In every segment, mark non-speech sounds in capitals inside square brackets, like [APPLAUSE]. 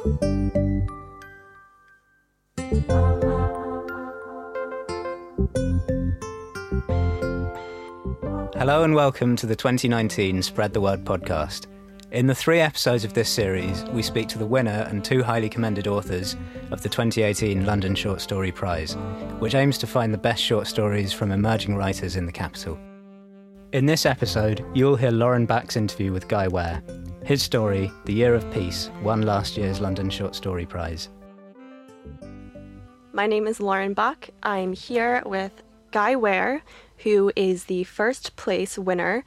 Hello and welcome to the 2019 Spread the Word podcast. In the three episodes of this series, we speak to the winner and two highly commended authors of the 2018 London Short Story Prize, which aims to find the best short stories from emerging writers in the capital. In this episode, you'll hear Lauren Back's interview with Guy Ware. His story, The Year of Peace, won last year's London Short Story Prize. My name is Lauren Bach. I'm here with Guy Ware, who is the first place winner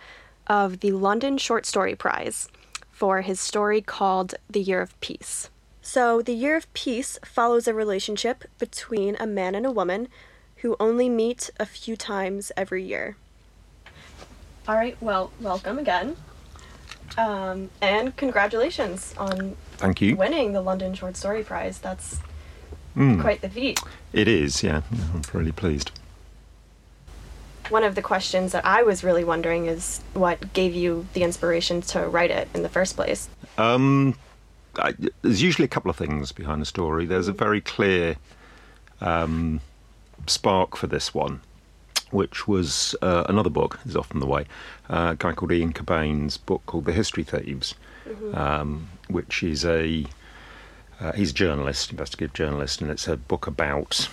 of the London Short Story Prize for his story called The Year of Peace. So, The Year of Peace follows a relationship between a man and a woman who only meet a few times every year. All right, well, welcome again. Um, and congratulations on Thank you. winning the London Short Story Prize. That's Mm, quite the feat. It is, yeah. I'm really pleased. One of the questions that I was really wondering is what gave you the inspiration to write it in the first place? Um, I, there's usually a couple of things behind the story. There's a very clear um, spark for this one, which was uh, another book, is often the way, uh, a guy called Ian Cobain's book called The History Thieves, um, which is a uh, he's a journalist, investigative journalist, and it's a book about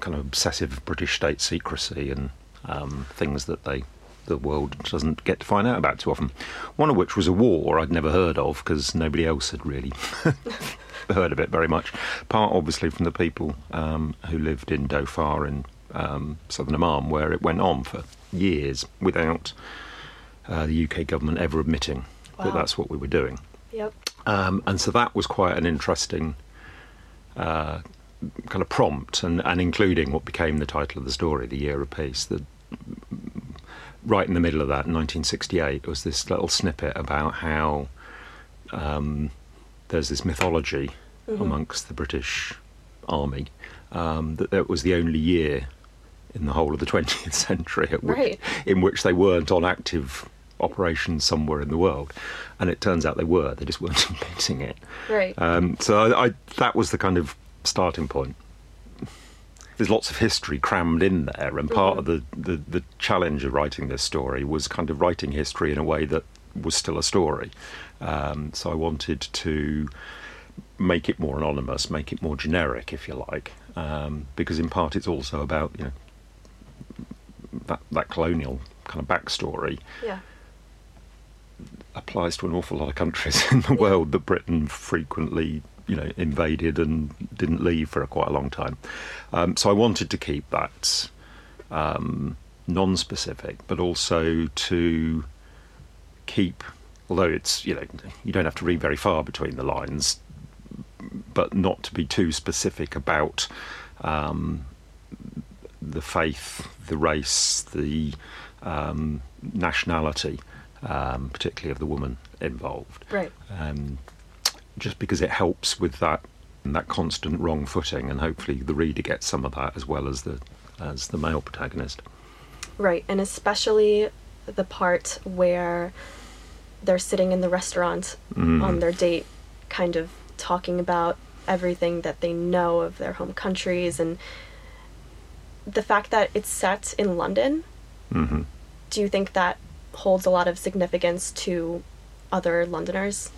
kind of obsessive British state secrecy and um, things that they the world doesn't get to find out about too often. One of which was a war I'd never heard of because nobody else had really [LAUGHS] heard of it very much. Part obviously from the people um, who lived in Dhofar in um, southern Oman, where it went on for years without uh, the UK government ever admitting that that's what we were doing. Yep. Um, and so that was quite an interesting uh, kind of prompt, and, and including what became the title of the story, The Year of Peace. The, right in the middle of that, in 1968, was this little snippet about how um, there's this mythology amongst the British Army um, that that was the only year in the whole of the [LAUGHS] 20th century at which, Right. in which they weren't on active operations somewhere in the world. And it turns out they were, they just weren't [LAUGHS] admitting it. Right. Um, so I, I, that was the kind of starting point. There's lots of history crammed in there, and part of the, the, the challenge of writing this story was kind of writing history in a way that was still a story. Um, so I wanted to make it more anonymous, make it more generic, if you like, um, because in part it's also about you know that that colonial kind of backstory yeah. applies to an awful lot of countries [LAUGHS] in the world that Britain frequently, you know, invaded and didn't leave for a quite a long time. Um, so I wanted to keep that um, non-specific, but also to keep, although it's you know you don't have to read very far between the lines, but not to be too specific about um, the faith, the race, the um, nationality, um, particularly of the woman involved. Right. Um, just because it helps with that that constant wrong footing, and hopefully the reader gets some of that as well as the as the male protagonist. Right. And especially the part where they're sitting in the restaurant on their date, kind of talking about everything that they know of their home countries and the fact that it's set in London. hmm Do you think that holds a lot of significance to other Londoners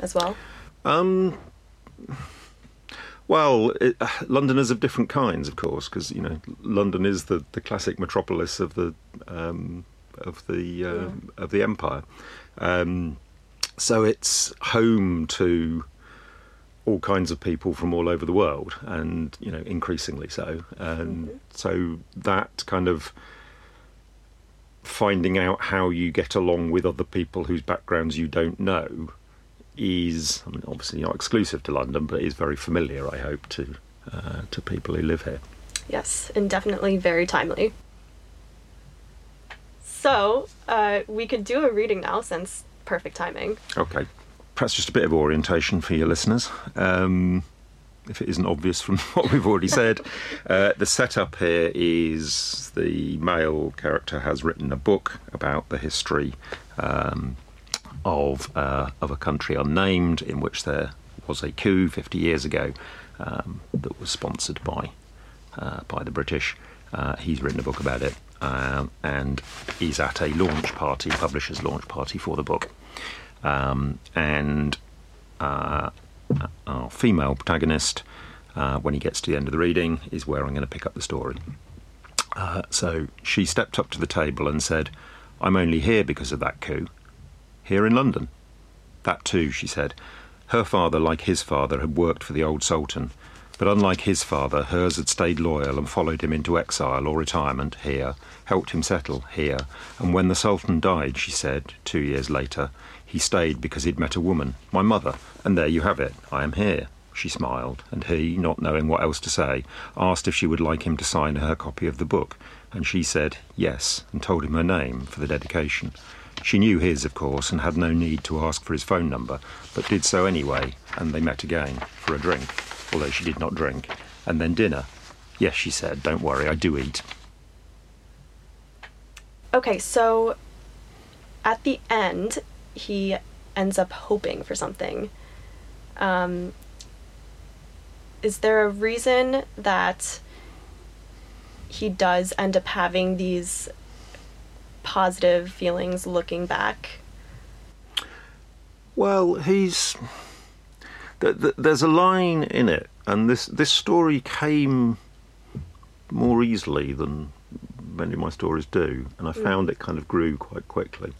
as well? Um, well, it, uh, Londoners of different kinds, of course, because you know London is the, the classic metropolis of the um, of the uh, of the empire. Um, so it's home to all kinds of people from all over the world, and you know increasingly so. And so that kind of finding out how you get along with other people whose backgrounds you don't know is I mean, obviously not exclusive to London, but is very familiar. I hope to uh, to people who live here. Yes, and definitely very timely. So, uh, we could do a reading now since perfect timing. Okay, perhaps just a bit of orientation for your listeners. Um, if it isn't obvious from [LAUGHS] what we've already said, [LAUGHS] uh, the setup here is the male character has written a book about the history um, of uh, of a country unnamed in which there was a coup 50 years ago um, that was sponsored by uh, by the British. Uh, he's written a book about it, um, and he's at a launch party, publisher's launch party for the book. Um, and uh, our female protagonist, uh, when he gets to the end of the reading, is where I'm going to pick up the story. Uh, so she stepped up to the table and said, I'm only here because of that coup. Here in London. That too, she said. Her father, like his father, had worked for the old Sultan, but unlike his father, hers had stayed loyal and followed him into exile or retirement here, helped him settle here. And when the Sultan died, she said, two years later, he stayed because he'd met a woman, my mother, and there you have it, I am here. She smiled, and he, not knowing what else to say, asked if she would like him to sign her copy of the book, and she said yes, and told him her name for the dedication. She knew his, of course, and had no need to ask for his phone number, but did so anyway, and they met again for a drink, although she did not drink, and then dinner. Yes, she said, don't worry, I do eat. Okay, so at the end, he ends up hoping for something. Um, is there a reason that he does end up having these positive feelings looking back? Well, he's. There's a line in it, and this this story came more easily than many of my stories do, and I found it kind of grew quite quickly.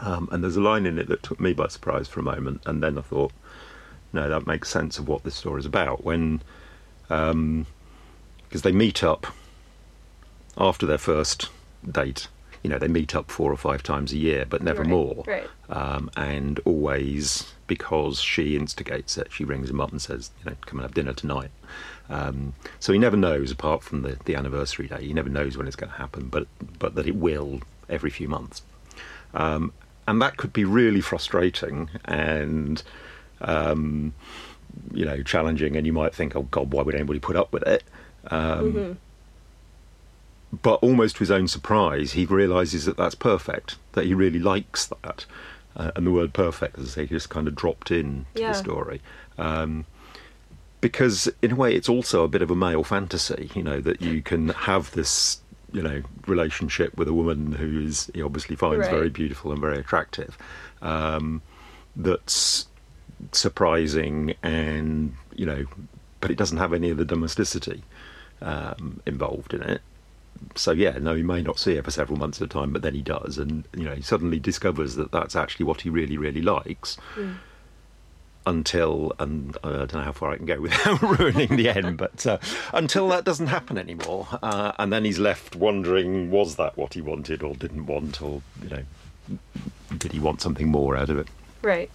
Um, and there's a line in it that took me by surprise for a moment, and then I thought, no, that makes sense of what this story is about. When, because um, they meet up after their first date, you know, they meet up four or five times a year, but never Right, more. right. Um, and always because she instigates it, she rings him up and says, you know, come and have dinner tonight. Um, so he never knows, apart from the, the anniversary day, he never knows when it's going to happen, but but that it will every few months. Um, and that could be really frustrating and um, you know challenging. And you might think, oh God, why would anybody put up with it? Um, But almost to his own surprise, he realizes that that's perfect. That he really likes that. Uh, and the word perfect, as I say, just kind of dropped in to Yeah. the story. Um, because in a way it's also a bit of a male fantasy you know that you can have this you know relationship with a woman who is he obviously finds Right. very beautiful and very attractive um, that's surprising and you know but it doesn't have any of the domesticity um, involved in it so yeah no he may not see her for several months at a time but then he does and you know he suddenly discovers that that's actually what he really really likes until and uh, I don't know how far I can go [LAUGHS] without ruining the end, but uh, until that doesn't happen anymore, uh, and then he's left wondering: was that what he wanted, or didn't want, or you know, did he want something more out of it? Right.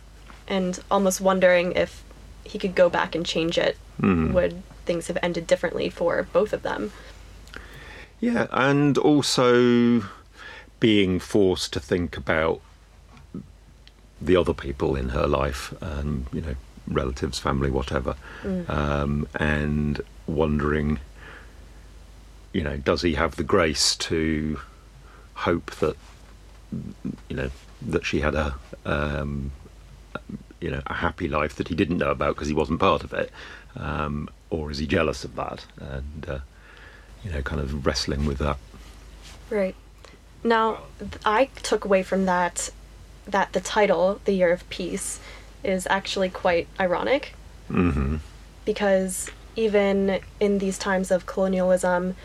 And almost wondering if he could go back and change it. Would things have ended differently for both of them? Yeah, and also being forced to think about the other people in her life, um, you know, relatives, family, whatever, um, and wondering, you know, does he have the grace to hope that, you know, that she had a, um, you know, a happy life that he didn't know about because he wasn't part of it, um, or is he jealous of that? And uh, you know, kind of wrestling with that. Right. Now, I took away from that that the title, The Year of Peace, is actually quite ironic. Mm-hmm. Because even in these times of colonialism,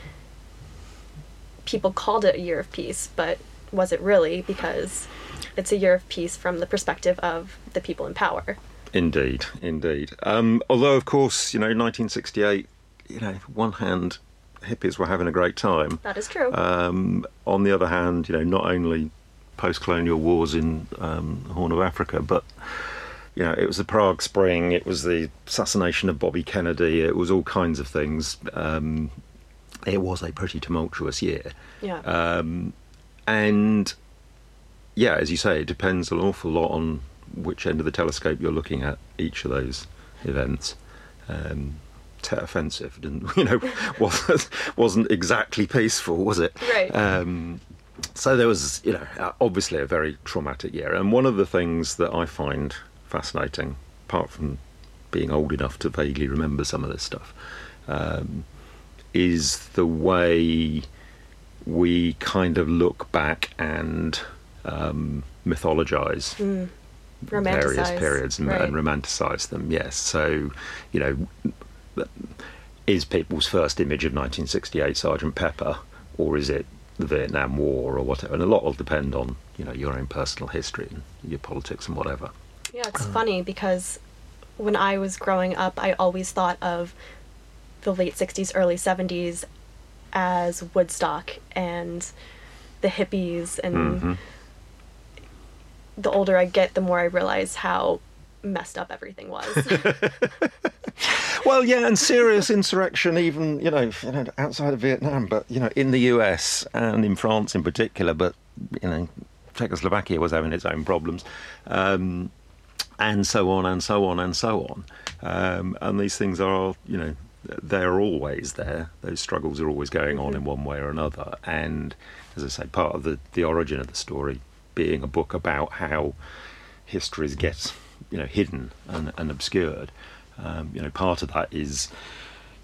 people called it a year of peace, but was it really? Because it's a year of peace from the perspective of the people in power. Indeed, indeed. Um, although, of course, you know, 1968. You know, one hand, hippies were having a great time. That is true. Um, on the other hand, you know, not only post-colonial wars in um, Horn of Africa, but you know, it was the Prague Spring, it was the assassination of Bobby Kennedy, it was all kinds of things. Um, it was a pretty tumultuous year. yeah. Um, and yeah, as you say, it depends an awful lot on which end of the telescope you're looking at each of those events. Um, Offensive didn't, [LAUGHS] you know, wasn't, wasn't exactly peaceful, was it? Right. Um, so there was, you know, uh, obviously a very traumatic year. And one of the things that I find fascinating, apart from being old enough to vaguely remember some of this stuff, um, is the way we kind of look back and um, mythologize Mm. various periods and, right. and romanticize them. Yes, so you know, is people's first image of 1968 Sergeant Pepper, or is it the Vietnam War or whatever? And a lot will depend on you know your own personal history and your politics and whatever. Yeah, it's funny because when I was growing up, I always thought of the late 60s, early 70s as Woodstock and the hippies. And Mhm. the older I get, the more I realize how messed up everything was. [LAUGHS] Well, yeah, and serious insurrection, even you know, you know, outside of Vietnam, but you know, in the US and in France in particular. But you know, Czechoslovakia was having its own problems, um, and so on and so on and so on. Um, and these things are, you know, they're always there. Those struggles are always going on in one way or another. And as I say, part of the the origin of the story being a book about how histories get you know hidden and, and obscured. Um, you know, part of that is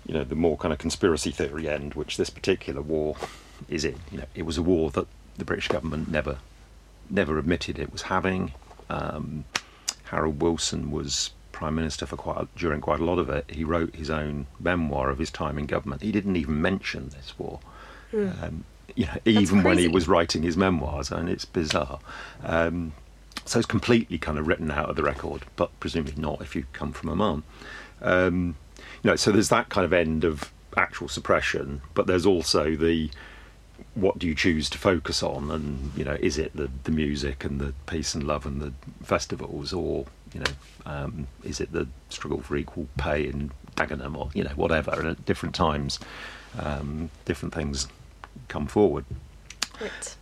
you know the more kind of conspiracy theory end, which this particular war is in. You know, it was a war that the British government never never admitted it was having. Um, Harold Wilson was prime minister for quite during quite a lot of it. He wrote his own memoir of his time in government. He didn't even mention this war. Um, you know, even when he was writing his memoirs, and it's bizarre. Um, so it's completely kind of written out of the record, but presumably not if you come from Oman. Um, you know, so there's that kind of end of actual suppression, but there's also the what do you choose to focus on, and you know, is it the the music and the peace and love and the festivals, or you know, um, is it the struggle for equal pay in Dagenham, or you know, whatever? And at different times, um, different things come forward. Right.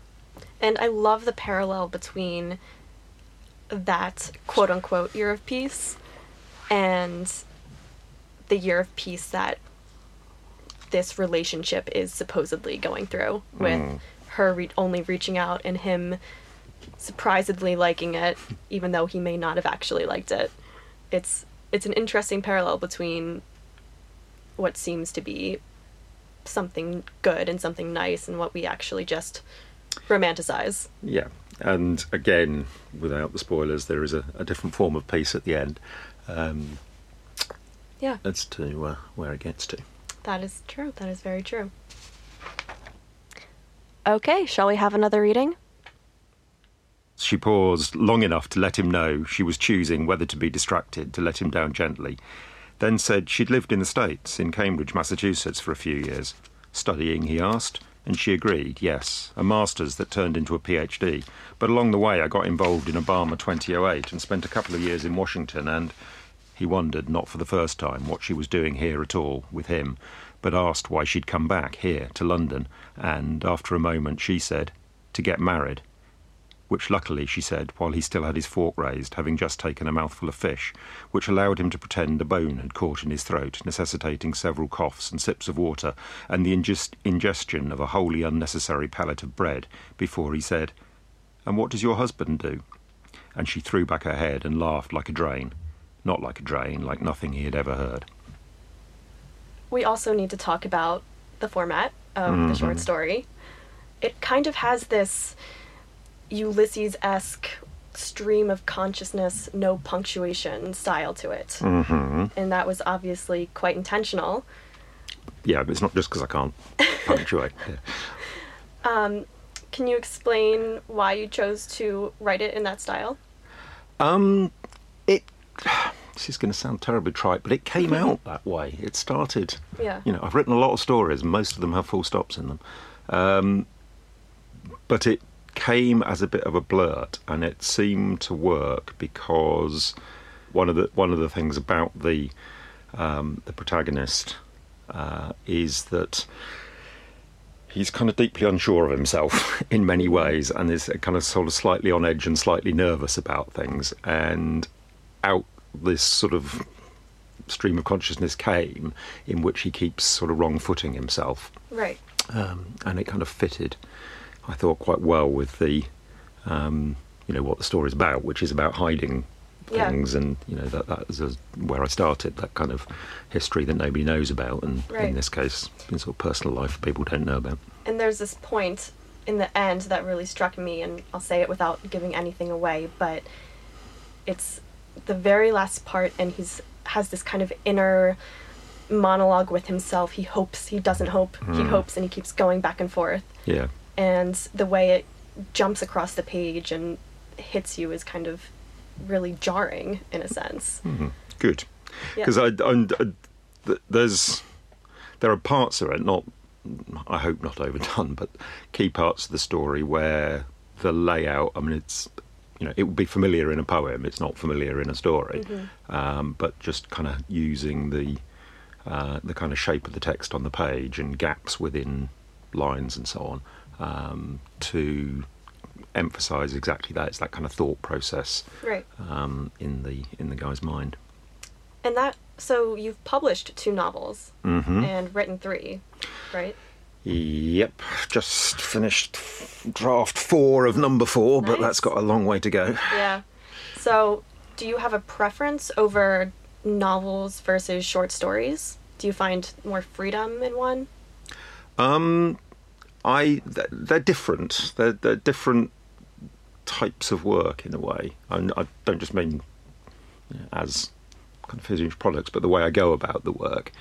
And I love the parallel between that quote unquote year of peace and the year of peace that this relationship is supposedly going through with Mm. her re- only reaching out and him surprisingly liking it even though he may not have actually liked it. It's it's an interesting parallel between what seems to be something good and something nice and what we actually just romanticize. Yeah, and again, without the spoilers, there is a, a different form of peace at the end. Um, yeah as to uh, where it gets to. that is true that is very true okay shall we have another reading She paused long enough to let him know she was choosing whether to be distracted to let him down gently, then said she'd lived in the States, in Cambridge, Massachusetts, for a few years. Studying, he asked, and she agreed, yes, a master's that turned into a PhD. But along the way, I got involved in Obama 2008 and spent a couple of years in Washington, and he wondered, not for the first time, what she was doing here at all with him, but asked why she'd come back here to London, and after a moment, she said, to get married which luckily, she said, while he still had his fork raised, having just taken a mouthful of fish, which allowed him to pretend a bone had caught in his throat, necessitating several coughs and sips of water, and the ingest- ingestion of a wholly unnecessary pellet of bread, before he said, And what does your husband do? And she threw back her head and laughed like a drain. Not like a drain, like nothing he had ever heard. we also need to talk about the format of the short mm-hmm. story. It kind of has this Ulysses esque stream of consciousness, no punctuation style to it. Mm-hmm. And that was obviously quite intentional. Yeah, but it's not just because I can't punctuate. [LAUGHS] Yeah. Can you explain why you chose to write it in that style? Um, it. This is going to sound terribly trite, but it came [LAUGHS] out that way. It started. Yeah. You know, I've written a lot of stories, most of them have full stops in them. Um, but it came as a bit of a blurt, and it seemed to work because one of the one of the things about the um, the protagonist uh, is that he's kind of deeply unsure of himself [LAUGHS] in many ways and is kind of sort of slightly on edge and slightly nervous about things and out this sort of stream of consciousness came in which he keeps sort of wrong footing himself Right. um, and it kind of fitted I thought quite well with the um, you know what the story's about which is about hiding Yeah. things, and you know that that is where I started. That kind of history that nobody knows about, and Right. in this case, in sort of personal life people don't know about. And there's this point in the end that really struck me, and I'll say it without giving anything away, but it's the very last part, and he's has this kind of inner monologue with himself. He hopes, he doesn't hope, he Mm. hopes, and he keeps going back and forth. Yeah, And the way it jumps across the page and hits you is kind of really jarring in a sense. good. Yeah. Because I, I'm- I, th- there's there are parts of it, not I hope not overdone, but key parts of the story where the layout. I mean, it's you know it would be familiar in a poem. It's not familiar in a story, um, but just kind of using the uh, the kind of shape of the text on the page and gaps within lines and so on um, to emphasise exactly that. It's that kind of thought process Right. um, in the in the guy's mind. And that, so you've published two novels hmm and written three, right? Yep, just finished draft four of number four, but that's got a long way to go. Yeah. So, do you have a preference over novels versus short stories? Do you find more freedom in one? Um, I they're different. They're, they're different types of work in a way. I, I don't just mean as kind of finished products, but the way I go about the work.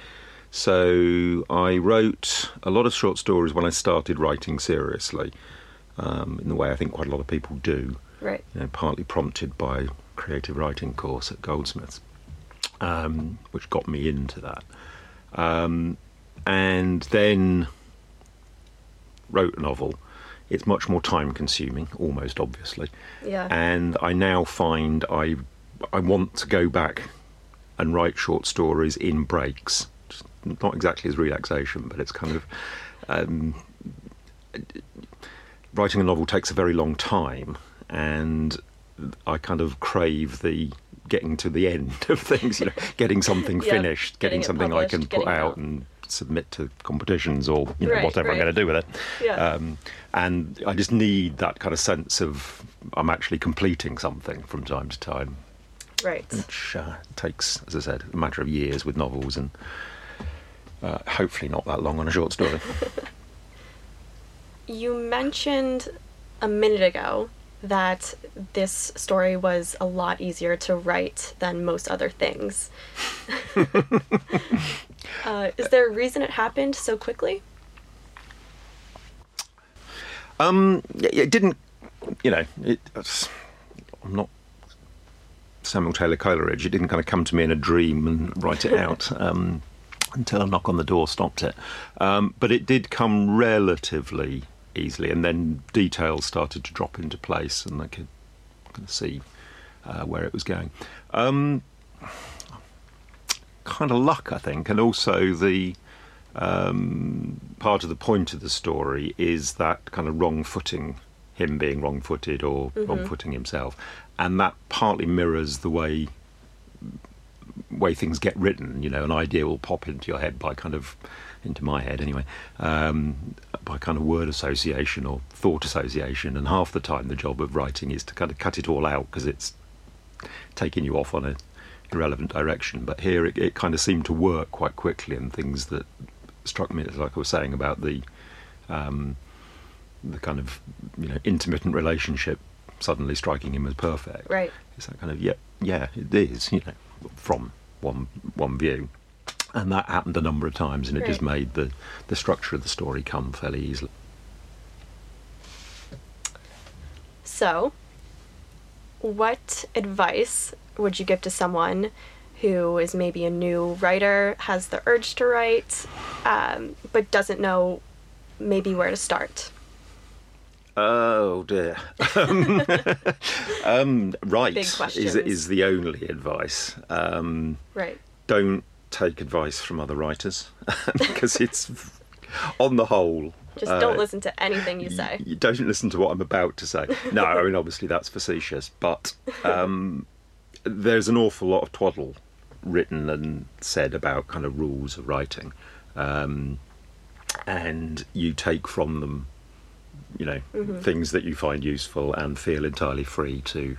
So I wrote a lot of short stories when I started writing seriously, um, in the way I think quite a lot of people do. Right. you know, partly prompted by creative writing course at Goldsmiths, um, which got me into that. Um, and then wrote a novel. It's much more time consuming, almost obviously. Yeah. And I now find I I want to go back and write short stories in breaks. Just Not exactly as relaxation, but it's kind of um, writing a novel takes a very long time, and I kind of crave the getting to the [LAUGHS] end of things. You know, getting something [LAUGHS] Yeah, finished, getting getting, something I can put out out. and submit to competitions or you know Right, whatever right. I'm going to do with it. Yeah. Um, and I just need that kind of sense of I'm actually completing something from time to time, right. which uh, takes, as I said, a matter of years with novels and uh, hopefully not that long on a short story. [LAUGHS] You mentioned a minute ago that this story was a lot easier to write than most other things. [LAUGHS] [LAUGHS] uh, is there a reason it happened so quickly? Um, it, didn't, you know, it, it's- I'm not Samuel Taylor Coleridge. It didn't kind of come to me in a dream and write it [LAUGHS] out um, until a knock on the door stopped it. Um, but it did come relatively easily, and then details started to drop into place, and I could kind of see uh, where it was going. Um, kind of luck, I think, and also the um, part of the point of the story is that kind of wrong footing, him being wrong footed or wrong footing himself, and that partly mirrors the way way things get written. You know, an idea will pop into your head by kind of into my head anyway, um, by kind of word association or thought association, and half the time the job of writing is to kind of cut it all out because it's taking you off on a irrelevant direction. But here it, it kind of seemed to work quite quickly, and things that struck me, like I was saying about the um, the kind of you know intermittent relationship suddenly striking him as perfect. Right. It's that kind of yeah, yeah, it is. You know, from one one view, and that happened a number of times, and it just made the the structure of the story come fairly easily. So, what advice would you give to someone who is maybe a new writer, has the urge to write, um, but doesn't know maybe where to start? Oh dear. um, [LAUGHS] um, right is is the only advice. Um, Right. don't take advice from other writers [LAUGHS] because it's on the whole. Just uh, don't listen to anything you say. You don't listen to what I'm about to say. No, I mean obviously that's facetious, but um, there's an awful lot of twaddle written and said about kind of rules of writing, um, and you take from them, you know, things that you find useful and feel entirely free to,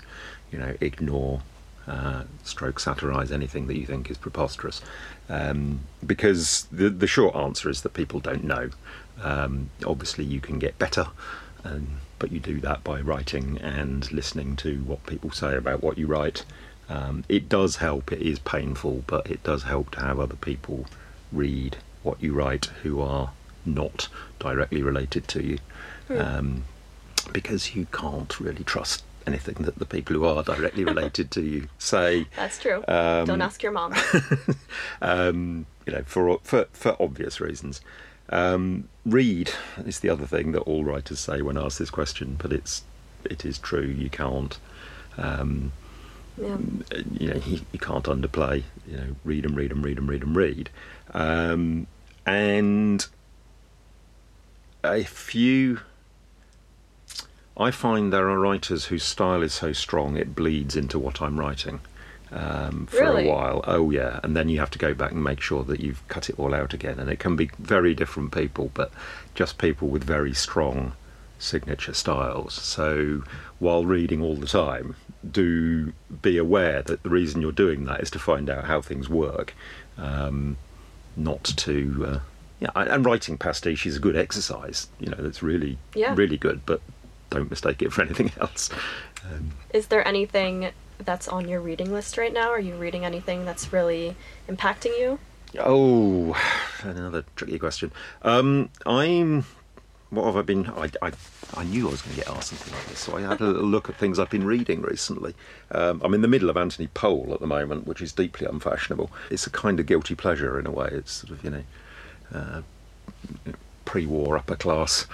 you know, ignore uh, stroke satirise anything that you think is preposterous. Um, because the, the short answer is that people don't know. Um, obviously, you can get better, um, but you do that by writing and listening to what people say about what you write. Um, it does help, it is painful, but it does help to have other people read what you write who are not directly related to you. Um, because you can't really trust anything that the people who are directly [LAUGHS] related to you say. That's true. Um, Don't ask your mom. [LAUGHS] um, you know, for for for obvious reasons. Um, read is the other thing that all writers say when asked this question, but it's it is true. You can't. Um, yeah. you know, you, you can't underplay. You know, read and read and read and read and read. Um, and if you, I find there are writers whose style is so strong it bleeds into what I'm writing. Um, for Really? a while, oh yeah, and then you have to go back and make sure that you've cut it all out again, and it can be very different people, but just people with very strong signature styles. So while reading all the time, do be aware that the reason you're doing that is to find out how things work, um, not to. Uh, yeah, and writing pastiche is a good exercise. You know, that's really, Yeah. really good. But don't mistake it for anything [LAUGHS] else. Um, Is there anything that's on your reading list right now? Are you reading anything that's really impacting you? Oh, [SIGHS] another tricky question. Um, I'm. What have I been? I, I, I knew I was going to get asked something like this, so I had a little [LAUGHS] look at things I've been reading recently. Um, I'm in the middle of Anthony Powell at the moment, which is deeply unfashionable. It's a kind of guilty pleasure in a way. It's sort of, you know, uh, pre war upper class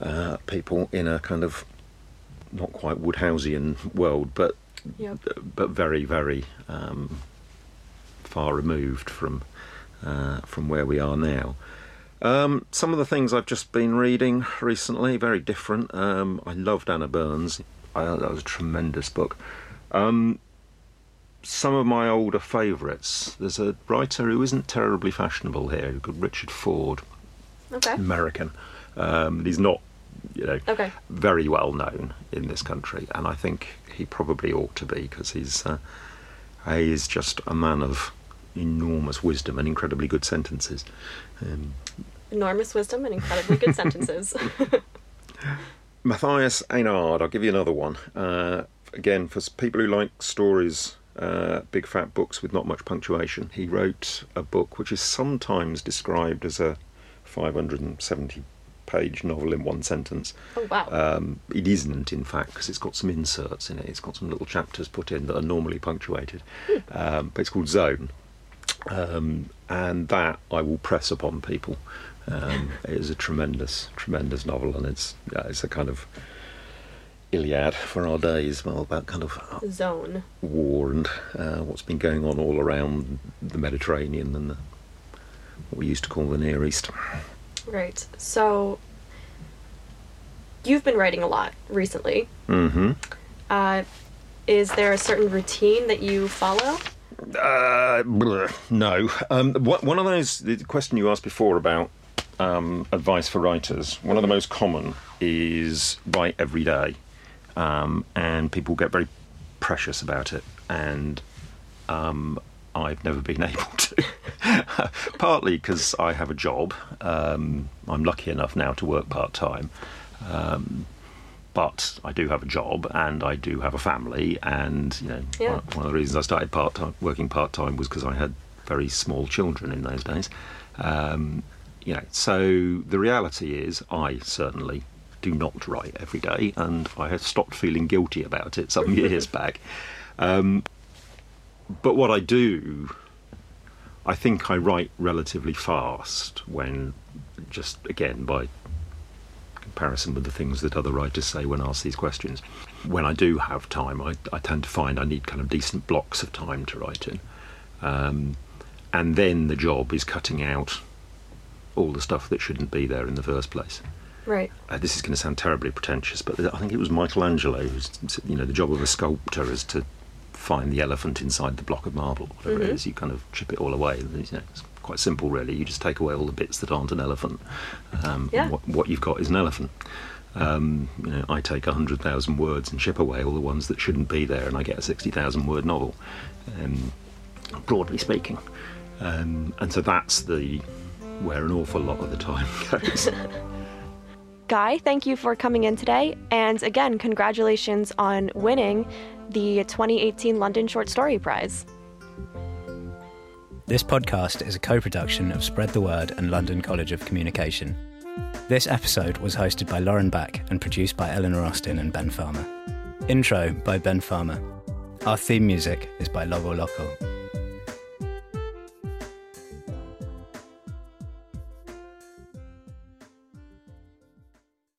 uh, people in a kind of not quite Wodehousian world, but Yep. but very, very um, far removed from uh, from where we are now. Um, some of the things I've just been reading recently, very different. Um, I loved Anna Burns. I, that was a tremendous book. Um, some of my older favourites. There's a writer who isn't terribly fashionable here, called Richard Ford, Okay. American. Um, he's not, you know, Okay. very well known in this country, and I think he probably ought to be because he's uh, he is just a man of enormous wisdom and incredibly good sentences. Um, Enormous wisdom and incredibly good sentences. [LAUGHS] Mathias Énard, I'll give you another one. Uh, again, for people who like stories, uh, big fat books with not much punctuation, he wrote a book which is sometimes described as a 570 page novel in one sentence. oh wow. Um, it isn't, in fact, because it's got some inserts in it. It's got some little chapters put in that are normally punctuated. Um, but it's called Zone. Um, and that I will press upon people. Um, it is a tremendous, tremendous novel, and it's yeah, it's a kind of Iliad for our days, well, about kind of Zone. war and uh, what's been going on all around the Mediterranean and the, what we used to call the Near East. Right. So you've been writing a lot recently. Mm-hmm. Uh, is there a certain routine that you follow? Uh, no. Um, one of those, the question you asked before about um, advice for writers, one of the most common is write every day. Um, and people get very precious about it. And um, I've never been [LAUGHS] able to. Partly because I have a job. Um, I'm lucky enough now to work part time. Um, but I do have a job and I do have a family, and you know, Yeah. one, one of the reasons I started part time working part time was because I had very small children in those days. You know, so the reality is, I certainly do not write every day, and I have stopped feeling guilty about it some [LAUGHS] years back. Um, but what I do, I think I write relatively fast when, just again by comparison with the things that other writers say when asked these questions. When I do have time, I, I tend to find I need kind of decent blocks of time to write in. Um, and then the job is cutting out all the stuff that shouldn't be there in the first place. Right. Uh, this is going to sound terribly pretentious, but I think it was Michelangelo who's, you know, the job of a sculptor is to find the elephant inside the block of marble, whatever it is. You kind of chip it all away. You know, it's quite simple, really. You just take away all the bits that aren't an elephant. Um, Yeah. what, what you've got is an elephant. Um, you know, I take 100,000 words and chip away all the ones that shouldn't be there, and I get a 60,000 word novel, um, broadly speaking. Um, and so that's the where an awful lot of the time goes. [LAUGHS] Guy, thank you for coming in today. And again, congratulations on winning the 2018 London Short Story Prize. This podcast is a co production of Spread the Word and London College of Communication. This episode was hosted by Lauren Back and produced by Eleanor Austin and Ben Farmer. Intro by Ben Farmer. Our theme music is by Logo Loco.